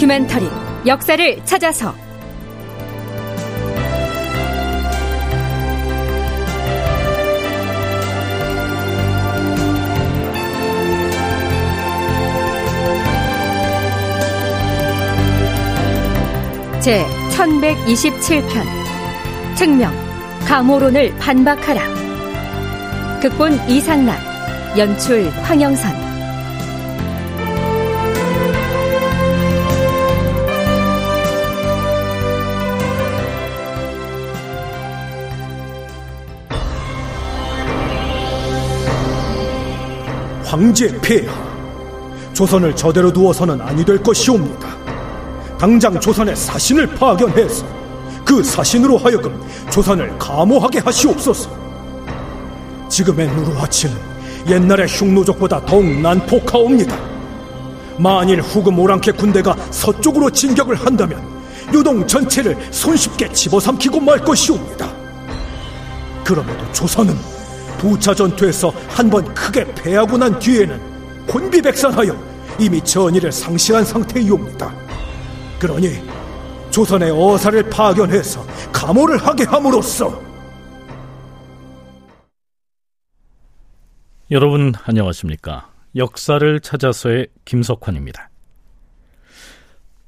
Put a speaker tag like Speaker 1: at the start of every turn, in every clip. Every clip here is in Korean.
Speaker 1: 다큐멘터리 역사를 찾아서. 제 1127편. 특명 감호론을 반박하라. 극본 이상락 연출 황영선
Speaker 2: 황제 폐하 조선을 저대로 두어서는 아니 될 것이옵니다. 당장 조선의 사신을 파견해서 그 사신으로 하여금 조선을 감호하게 하시옵소서. 지금의 누르하치는 옛날의 흉노족보다 더욱 난폭하옵니다. 만일 후금 오랑캐 군대가 서쪽으로 진격을 한다면 요동 전체를 손쉽게 집어삼키고 말 것이옵니다. 그럼에도 조선은 부차 전투에서 한 번 크게 패하고 난 뒤에는 곤비백산하여 이미 전의를 상실한 상태이옵니다. 그러니 조선의 어사를 파견해서 감호를 하게 함으로써
Speaker 3: 여러분 안녕하십니까? 역사를 찾아서의 김석환입니다.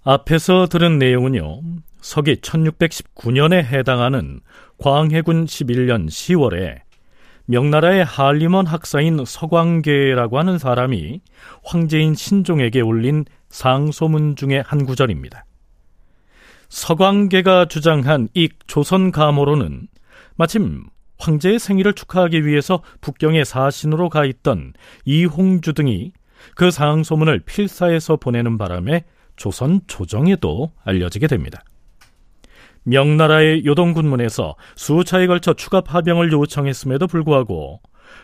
Speaker 3: 앞에서 들은 내용은요. 서기 1619년에 해당하는 광해군 11년 10월에 명나라의 한림원 학사인 서광계라고 하는 사람이 황제인 신종에게 올린 상소문 중의 한 구절입니다. 서광계가 주장한 이 조선 가모로는 마침 황제의 생일을 축하하기 위해서 북경의 사신으로 가 있던 이홍주 등이 그 상소문을 필사해서 보내는 바람에 조선 조정에도 알려지게 됩니다. 명나라의 요동군문에서 수차에 걸쳐 추가 파병을 요청했음에도 불구하고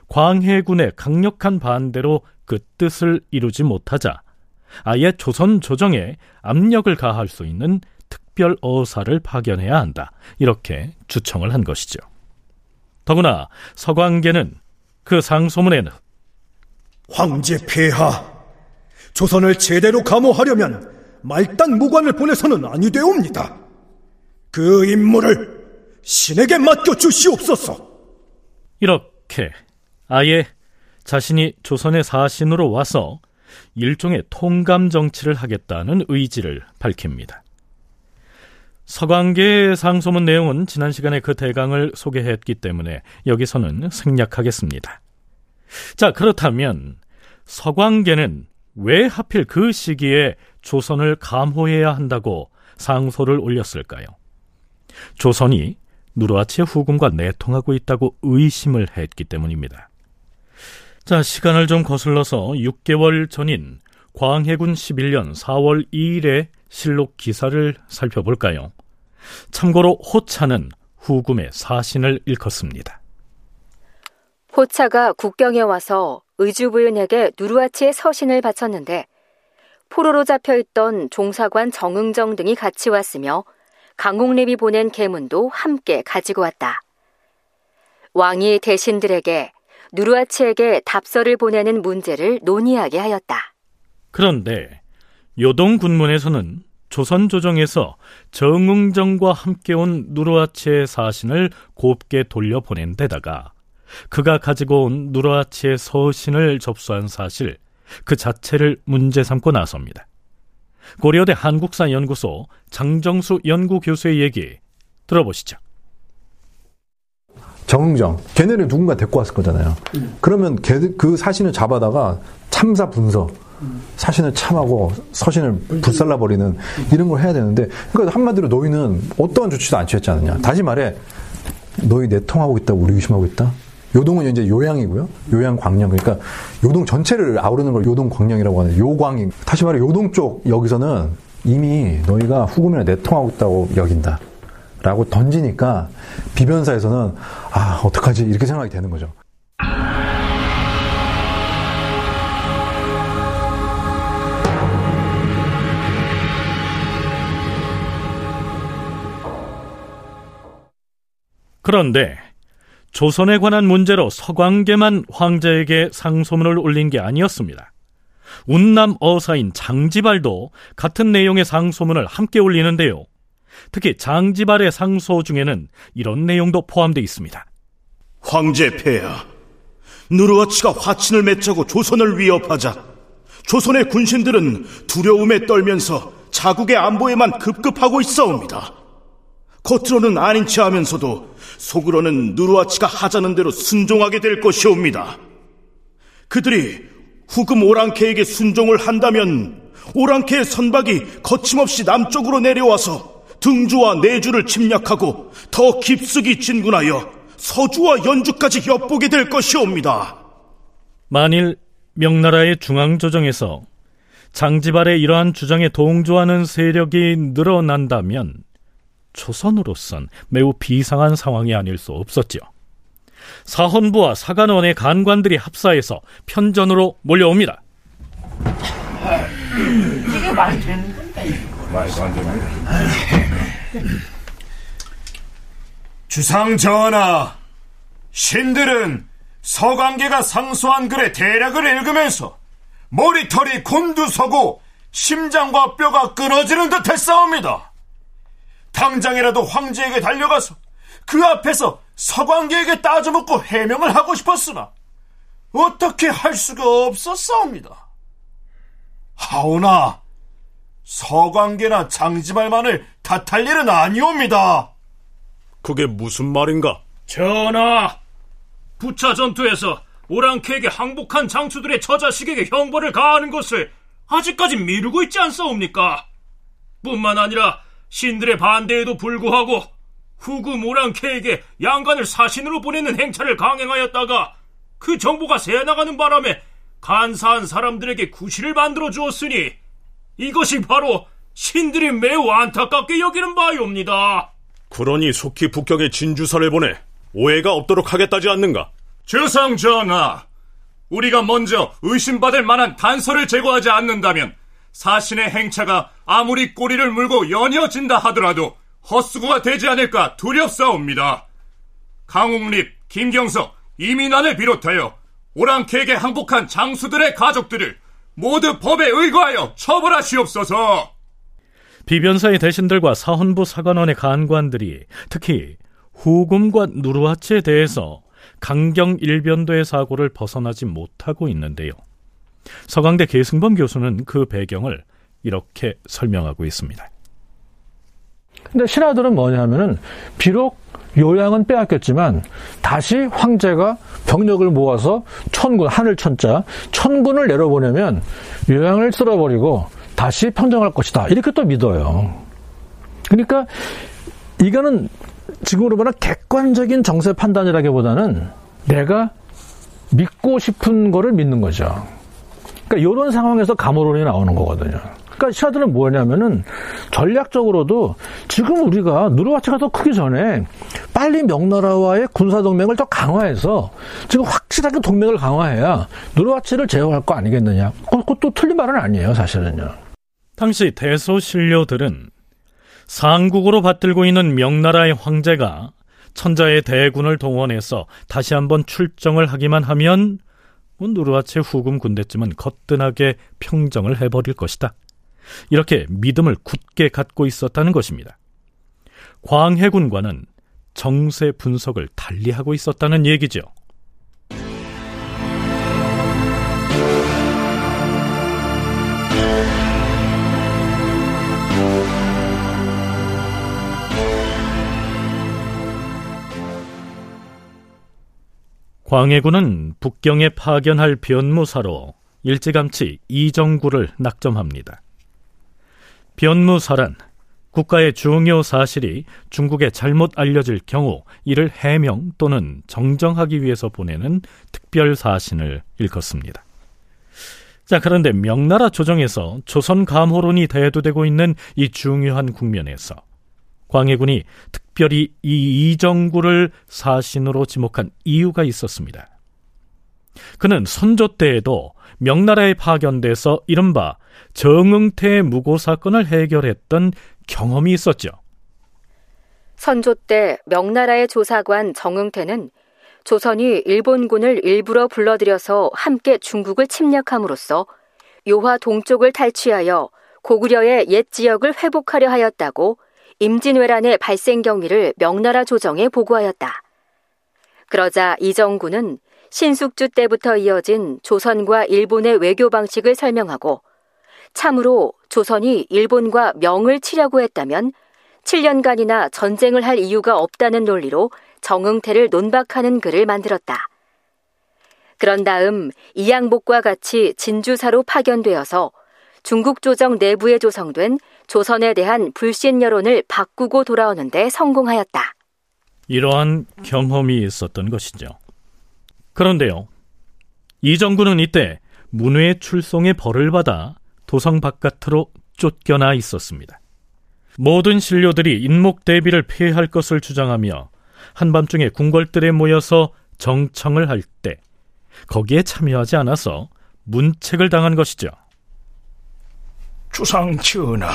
Speaker 3: 광해군의 강력한 반대로 그 뜻을 이루지 못하자 아예 조선 조정에 압력을 가할 수 있는 특별 어사를 파견해야 한다. 이렇게 주청을 한 것이죠. 더구나 서광계는 그 상소문에는
Speaker 2: 황제 폐하 조선을 제대로 감호하려면 말단 무관을 보내서는 아니 되옵니다. 그 임무를 신에게 맡겨 주시옵소서.
Speaker 3: 이렇게 아예 자신이 조선의 사신으로 와서 일종의 통감 정치를 하겠다는 의지를 밝힙니다. 서광계의 상소문 내용은 지난 시간에 그 대강을 소개했기 때문에 여기서는 생략하겠습니다. 자, 그렇다면 서광계는 왜 하필 그 시기에 조선을 감호해야 한다고 상소를 올렸을까요? 조선이 누르하치의 후금과 내통하고 있다고 의심을 했기 때문입니다. 자, 시간을 좀 거슬러서 6개월 전인 광해군 11년 4월 2일의 실록 기사를 살펴볼까요? 참고로 호차는 후금의 사신을 일컫습니다.
Speaker 1: 호차가 국경에 와서 의주부윤에게 누르하치의 서신을 바쳤는데 포로로 잡혀 있던 종사관 정응정 등이 같이 왔으며 강홍립이 보낸 계문도 함께 가지고 왔다. 왕이 대신들에게 누르아치에게 답서를 보내는 문제를 논의하게 하였다.
Speaker 3: 그런데 요동 군문에서는 조선 조정에서 정응정과 함께 온 누르아치의 사신을 곱게 돌려보낸 데다가 그가 가지고 온 누르아치의 서신을 접수한 사실 그 자체를 문제 삼고 나섭니다. 고려대 한국사 연구소 장정수 연구교수의 얘기 들어보시죠.
Speaker 4: 정정, 걔네를 누군가 데리고 왔을 거잖아요. 그러면 걔, 그 사신을 잡아다가 참사 분석, 사신을 참하고 서신을 불살라버리는 이런 걸 해야 되는데, 그러니까 한마디로 너희는 어떠한 조치도 안 취했지 않느냐. 다시 말해, 너희 내통하고 있다고 우리 의심하고 있다? 요동은 이제 요양이고요. 요양 광령. 그러니까 요동 전체를 아우르는 걸 요동 광령이라고 하는 요광이. 다시 말해 요동 쪽 여기서는 이미 너희가 후금이나 내통하고 있다고 여긴다. 라고 던지니까 비변사에서는 아, 어떡하지? 이렇게 생각이 되는 거죠.
Speaker 3: 그런데 조선에 관한 문제로 서광계만 황제에게 상소문을 올린 게 아니었습니다. 운남 어사인 장지발도 같은 내용의 상소문을 함께 올리는데요. 특히 장지발의 상소 중에는 이런 내용도 포함되어 있습니다.
Speaker 5: 황제 폐하, 누르와치가 화친을 맺자고 조선을 위협하자 조선의 군신들은 두려움에 떨면서 자국의 안보에만 급급하고 있어옵니다. 겉으로는 아닌 체 하면서도 속으로는 누르와치가 하자는 대로 순종하게 될 것이옵니다. 그들이 후금 오랑캐에게 순종을 한다면 오랑캐의 선박이 거침없이 남쪽으로 내려와서 등주와 내주를 침략하고 더 깊숙이 진군하여 서주와 연주까지 엿보게 될 것이옵니다.
Speaker 3: 만일 명나라의 중앙조정에서 장지발의 이러한 주장에 동조하는 세력이 늘어난다면 조선으로선 매우 비상한 상황이 아닐 수 없었죠. 사헌부와 사관원의 간관들이 합사해서 편전으로 몰려옵니다. 이게 말이 되는 건가? 말도 안 됩니다.
Speaker 6: 주상 전하, 신들은 서강계가 상소한 글의 대략을 읽으면서 머리털이 곤두서고 심장과 뼈가 끊어지는 듯 했사옵니다. 당장이라도 황제에게 달려가서 그 앞에서 서광계에게 따져묻고 해명을 하고 싶었으나 어떻게 할 수가 없었사옵니다. 하오나 서광계나 장지발만을 탓할 일은 아니옵니다.
Speaker 5: 그게 무슨 말인가?
Speaker 7: 전하, 부차 전투에서 오랑캐에게 항복한 장수들의 처자식에게 형벌을 가하는 것을 아직까지 미루고 있지 않사옵니까? 뿐만 아니라 신들의 반대에도 불구하고 후금 오랑캐에게 양간을 사신으로 보내는 행차를 강행하였다가 그 정보가 새 나가는 바람에 간사한 사람들에게 구실을 만들어 주었으니 이것이 바로 신들이 매우 안타깝게 여기는 바이옵니다.
Speaker 5: 그러니 속히 북경에 진주사를 보내 오해가 없도록 하겠다지 않는가?
Speaker 7: 주상 전하, 우리가 먼저 의심받을 만한 단서를 제거하지 않는다면 사신의 행차가 아무리 꼬리를 물고 연이어진다 하더라도 헛수고가 되지 않을까 두렵사옵니다. 강웅립, 김경석, 이민환을 비롯하여 오랑캐에게 항복한 장수들의 가족들을 모두 법에 의거하여 처벌하시옵소서.
Speaker 3: 비변사의 대신들과 사헌부 사관원의 간관들이 특히 후금과 누르하치에 대해서 강경 일변도의 사고를 벗어나지 못하고 있는데요. 서강대 계승범 교수는 그 배경을 이렇게 설명하고 있습니다.
Speaker 4: 근데 신하들은 뭐냐면은 비록 요양은 빼앗겼지만 다시 황제가 병력을 모아서 천군 하늘 천자 천군을 내려보내면 요양을 쓸어버리고 다시 평정할 것이다 이렇게 또 믿어요. 그러니까 이거는 지금으로 보면 객관적인 정세 판단이라기보다는 내가 믿고 싶은 거를 믿는 거죠. 그러니까 이런 상황에서 감호론이 나오는 거거든요. 그러니까 시아들은 뭐냐면은 전략적으로도 지금 우리가 누르와치가 더 크기 전에 빨리 명나라와의 군사 동맹을 더 강화해서 지금 확실하게 동맹을 강화해야 누르와치를 제어할 거 아니겠느냐. 그것도 틀린 말은 아니에요, 사실은요.
Speaker 3: 당시 대소 신료들은 상국으로 받들고 있는 명나라의 황제가 천자의 대군을 동원해서 다시 한번 출정을 하기만 하면 뭐 누르하체 후금 군대쯤은 거뜬하게 평정을 해버릴 것이다. 이렇게 믿음을 굳게 갖고 있었다는 것입니다. 광해군과는 정세 분석을 달리하고 있었다는 얘기죠. 광해군은 북경에 파견할 변무사로 일찌감치 이정구를 낙점합니다. 변무사란 국가의 중요 사실이 중국에 잘못 알려질 경우 이를 해명 또는 정정하기 위해서 보내는 특별 사신을 일컫습니다. 자, 그런데 명나라 조정에서 조선 감호론이 대두되고 있는 이 중요한 국면에서 광해군이 특별히 이 이정구를 사신으로 지목한 이유가 있었습니다. 그는 선조 때에도 명나라에 파견돼서 이른바 정응태 무고 사건을 해결했던 경험이 있었죠.
Speaker 1: 선조 때 명나라의 조사관 정응태는 조선이 일본군을 일부러 불러들여서 함께 중국을 침략함으로써 요화 동쪽을 탈취하여 고구려의 옛 지역을 회복하려 하였다고 임진왜란의 발생 경위를 명나라 조정에 보고하였다. 그러자 이정구는 신숙주 때부터 이어진 조선과 일본의 외교 방식을 설명하고 참으로 조선이 일본과 명을 치려고 했다면 7년간이나 전쟁을 할 이유가 없다는 논리로 정응태를 논박하는 글을 만들었다. 그런 다음 이양복과 같이 진주사로 파견되어서 중국 조정 내부에 조성된 조선에 대한 불신 여론을 바꾸고 돌아오는데 성공하였다.
Speaker 3: 이러한 경험이 있었던 것이죠. 그런데요, 이정구는 이때 문외 출송의 벌을 받아 도성 바깥으로 쫓겨나 있었습니다. 모든 신료들이 인목 대비를 폐할 것을 주장하며 한밤중에 궁궐들에 모여서 정청을 할 때 거기에 참여하지 않아서 문책을 당한 것이죠.
Speaker 8: 주상 전하,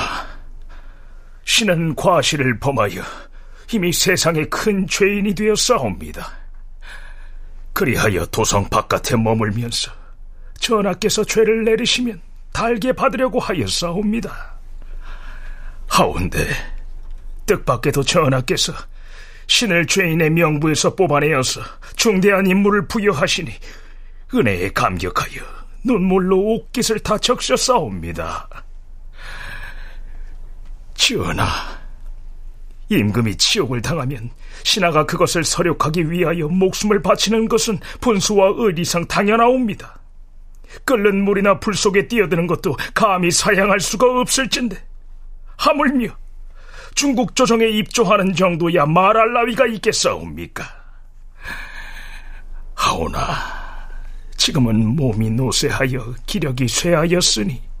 Speaker 8: 신은 과실을 범하여 이미 세상에 큰 죄인이 되었사옵니다. 그리하여 도성 바깥에 머물면서 전하께서 죄를 내리시면 달게 받으려고 하였사옵니다. 하운데 뜻밖에도 전하께서 신을 죄인의 명부에서 뽑아내어서 중대한 임무를 부여하시니 은혜에 감격하여 눈물로 옷깃을 다 적셨사옵니다. 전하, 임금이 치욕을 당하면 신하가 그것을 서력하기 위하여 목숨을 바치는 것은 분수와 의리상 당연하옵니다. 끓는 물이나 불 속에 뛰어드는 것도 감히 사양할 수가 없을진데 하물며 중국 조정에 입조하는 정도야 말할 나위가 있겠사옵니까? 하오나 지금은 몸이 노쇠하여 기력이 쇠하였으니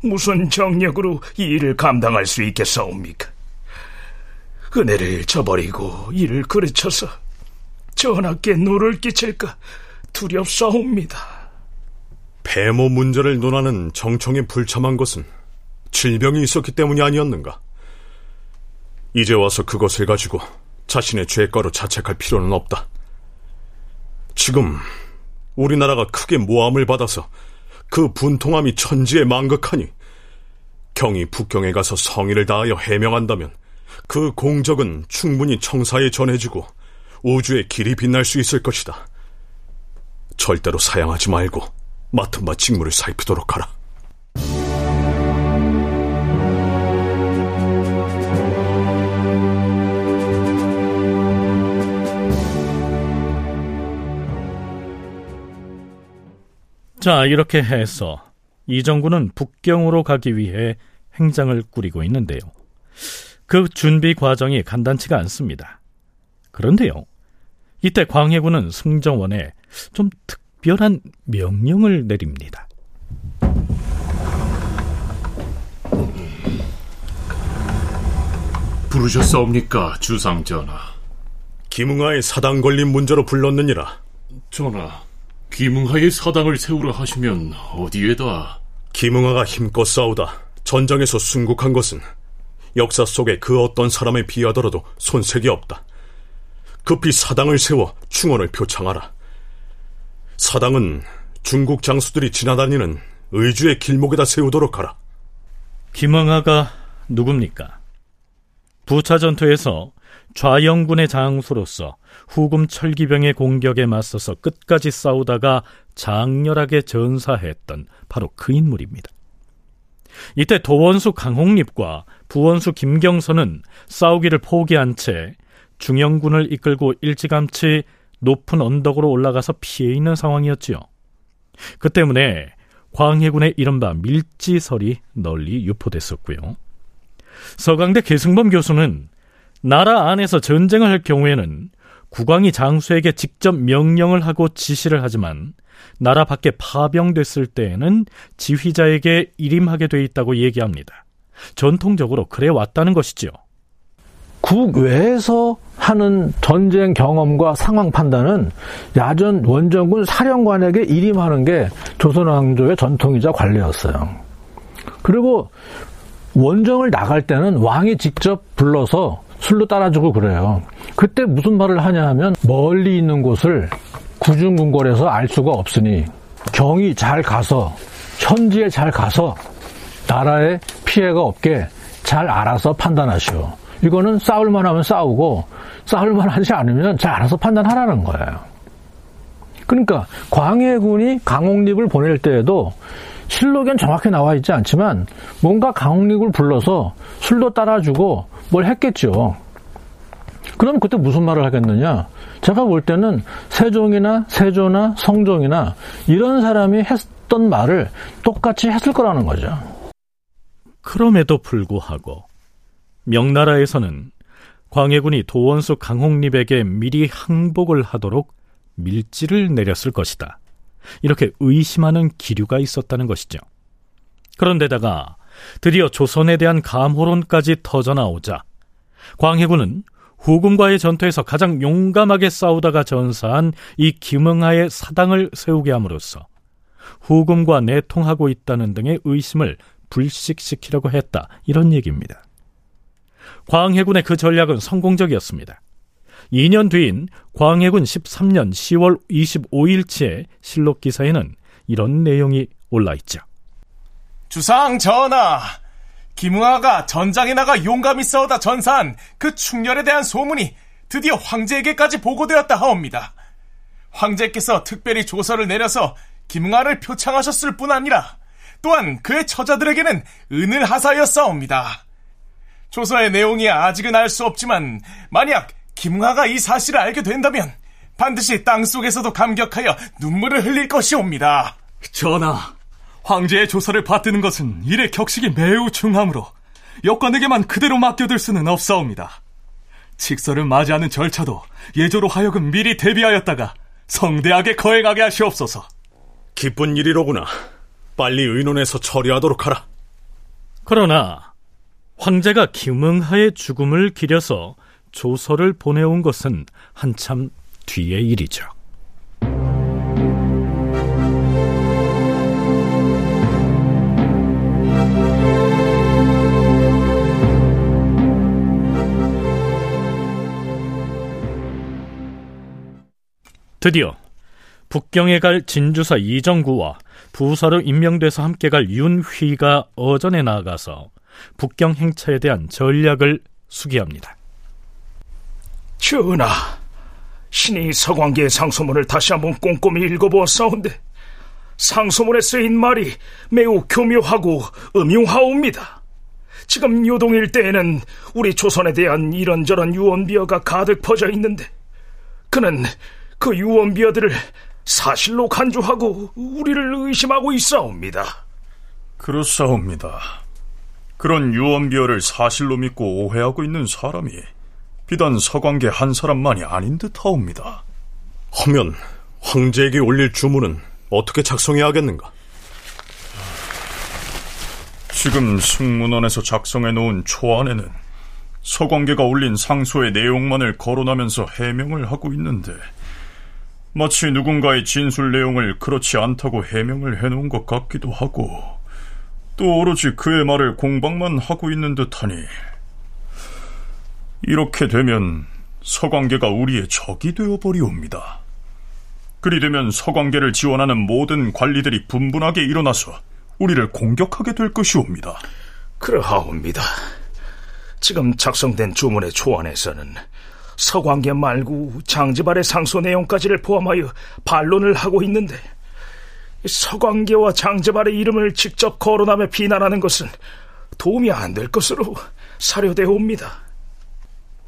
Speaker 8: 무슨 정력으로 이 일을 감당할 수 있겠사옵니까? 은혜를 저버리고 이를 그르쳐서 전하께 누를 끼칠까 두렵사옵니다.
Speaker 9: 배모 문제를 논하는 정청이 불참한 것은 질병이 있었기 때문이 아니었는가? 이제 와서 그것을 가지고 자신의 죄가로 자책할 필요는 없다. 지금 우리나라가 크게 모함을 받아서 그 분통함이 천지에 망극하니 경이 북경에 가서 성의를 다하여 해명한다면 그 공적은 충분히 청사에 전해지고 우주의 길이 빛날 수 있을 것이다. 절대로 사양하지 말고 맡은 바 직무를 살피도록 하라.
Speaker 3: 자, 이렇게 해서 이정구는 북경으로 가기 위해 행장을 꾸리고 있는데요. 그 준비 과정이 간단치가 않습니다. 그런데요. 이때 광해군은 승정원에 좀 특별한 명령을 내립니다.
Speaker 7: 부르셨사옵니까, 주상 전하?
Speaker 9: 김응하의 사당 걸린 문제로 불렀느니라.
Speaker 7: 전하, 김응하의 사당을 세우려 하시면 어디에다?
Speaker 9: 김응하가 힘껏 싸우다 전장에서 순국한 것은 역사 속에 그 어떤 사람에 비하더라도 손색이 없다. 급히 사당을 세워 충원을 표창하라. 사당은 중국 장수들이 지나다니는 의주의 길목에다 세우도록 하라.
Speaker 3: 김왕하가 누굽니까? 부차 전투에서 좌영군의 장수로서 후금 철기병의 공격에 맞서서 끝까지 싸우다가 장렬하게 전사했던 바로 그 인물입니다. 이때 도원수 강홍립과 부원수 김경선은 싸우기를 포기한 채 중영군을 이끌고 일찌감치 높은 언덕으로 올라가서 피해 있는 상황이었지요. 그 때문에 광해군의 이른바 밀지설이 널리 유포됐었고요. 서강대 계승범 교수는 나라 안에서 전쟁을 할 경우에는 국왕이 장수에게 직접 명령을 하고 지시를 하지만 나라 밖에 파병됐을 때에는 지휘자에게 일임하게 돼 있다고 얘기합니다. 전통적으로 그래 왔다는 것이죠.
Speaker 4: 국외에서 하는 전쟁 경험과 상황 판단은 야전 원정군 사령관에게 일임하는 게 조선 왕조의 전통이자 관례였어요. 그리고 원정을 나갈 때는 왕이 직접 불러서 술로 따라주고 그래요. 그때 무슨 말을 하냐 하면 멀리 있는 곳을 구중궁궐에서 알 수가 없으니 경이 잘 가서 현지에 잘 가서 나라에 피해가 없게 잘 알아서 판단하시오. 이거는 싸울만 하면 싸우고 싸울만 하지 않으면 잘 알아서 판단하라는 거예요. 그러니까 광해군이 강홍립을 보낼 때에도 실록엔 정확히 나와 있지 않지만 뭔가 강홍립을 불러서 술도 따라주고 뭘 했겠죠. 그럼 그때 무슨 말을 하겠느냐? 제가 볼 때는 세종이나 세조나 성종이나 이런 사람이 했던 말을 똑같이 했을 거라는 거죠.
Speaker 3: 그럼에도 불구하고 명나라에서는 광해군이 도원수 강홍립에게 미리 항복을 하도록 밀지를 내렸을 것이다. 이렇게 의심하는 기류가 있었다는 것이죠. 그런데다가 드디어 조선에 대한 감호론까지 터져나오자 광해군은 후금과의 전투에서 가장 용감하게 싸우다가 전사한 이 김응하의 사당을 세우게 함으로써 후금과 내통하고 있다는 등의 의심을 불식시키려고 했다. 이런 얘기입니다. 광해군의 그 전략은 성공적이었습니다. 2년 뒤인 광해군 13년 10월 25일치의 실록 기사에는 이런 내용이 올라 있죠.
Speaker 10: 주상 전하, 김우아가 전장에 나가 용감히 싸우다 전사한 그 충렬에 대한 소문이 드디어 황제에게까지 보고되었다 하옵니다. 황제께서 특별히 조서를 내려서 김웅아를 표창하셨을 뿐 아니라 또한 그의 처자들에게는 은을 하사하였사옵니다. 조서의 내용이 아직은 알 수 없지만 만약 김웅아가 이 사실을 알게 된다면 반드시 땅 속에서도 감격하여 눈물을 흘릴 것이옵니다.
Speaker 11: 전하, 황제의 조서를 받드는 것은 일의 격식이 매우 중하므로 여권에게만 그대로 맡겨둘 수는 없사옵니다. 직서를 맞이하는 절차도 예조로 하여금 미리 대비하였다가 성대하게 거행하게 하시옵소서.
Speaker 9: 기쁜 일이로구나. 빨리 의논해서 처리하도록 하라.
Speaker 3: 그러나 황제가 김응하의 죽음을 기려서 조서를 보내온 것은 한참 뒤의 일이죠. 드디어 북경에 갈 진주사 이정구와 부사로 임명돼서 함께 갈 윤휘가 어전에 나아가서 북경 행차에 대한 전략을 수기합니다.
Speaker 8: 전하, 신이 서광계의 상소문을 다시 한번 꼼꼼히 읽어보았사온데 상소문에 쓰인 말이 매우 교묘하고 음흉하옵니다. 지금 요동 일대에는 우리 조선에 대한 이런저런 유언비어가 가득 퍼져 있는데 그는 그 유언비어들을 사실로 간주하고 우리를 의심하고 있사옵니다.
Speaker 12: 그렇사옵니다. 그런 유언비어를 사실로 믿고 오해하고 있는 사람이 비단 서광계 한 사람만이 아닌 듯하옵니다.
Speaker 9: 하면 황제에게 올릴 주문은 어떻게 작성해야 하겠는가?
Speaker 12: 지금 승문원에서 작성해 놓은 초안에는 서광계가 올린 상소의 내용만을 거론하면서 해명을 하고 있는데 마치 누군가의 진술 내용을 그렇지 않다고 해명을 해 놓은 것 같기도 하고 또 오로지 그의 말을 공방만 하고 있는 듯하니 이렇게 되면 서광계가 우리의 적이 되어버리옵니다. 그리 되면 서광계를 지원하는 모든 관리들이 분분하게 일어나서 우리를 공격하게 될 것이옵니다.
Speaker 8: 그러하옵니다. 지금 작성된 주문의 초안에서는 서광계 말고 장지발의 상소 내용까지를 포함하여 반론을 하고 있는데 서광계와 장지발의 이름을 직접 거론하며 비난하는 것은 도움이 안 될 것으로 사료되어 옵니다.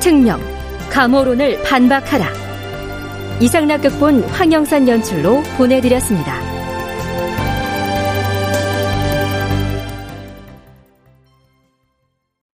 Speaker 1: 특명 감호론을 반박하라 이상락 극본 황영산 연출로 보내드렸습니다.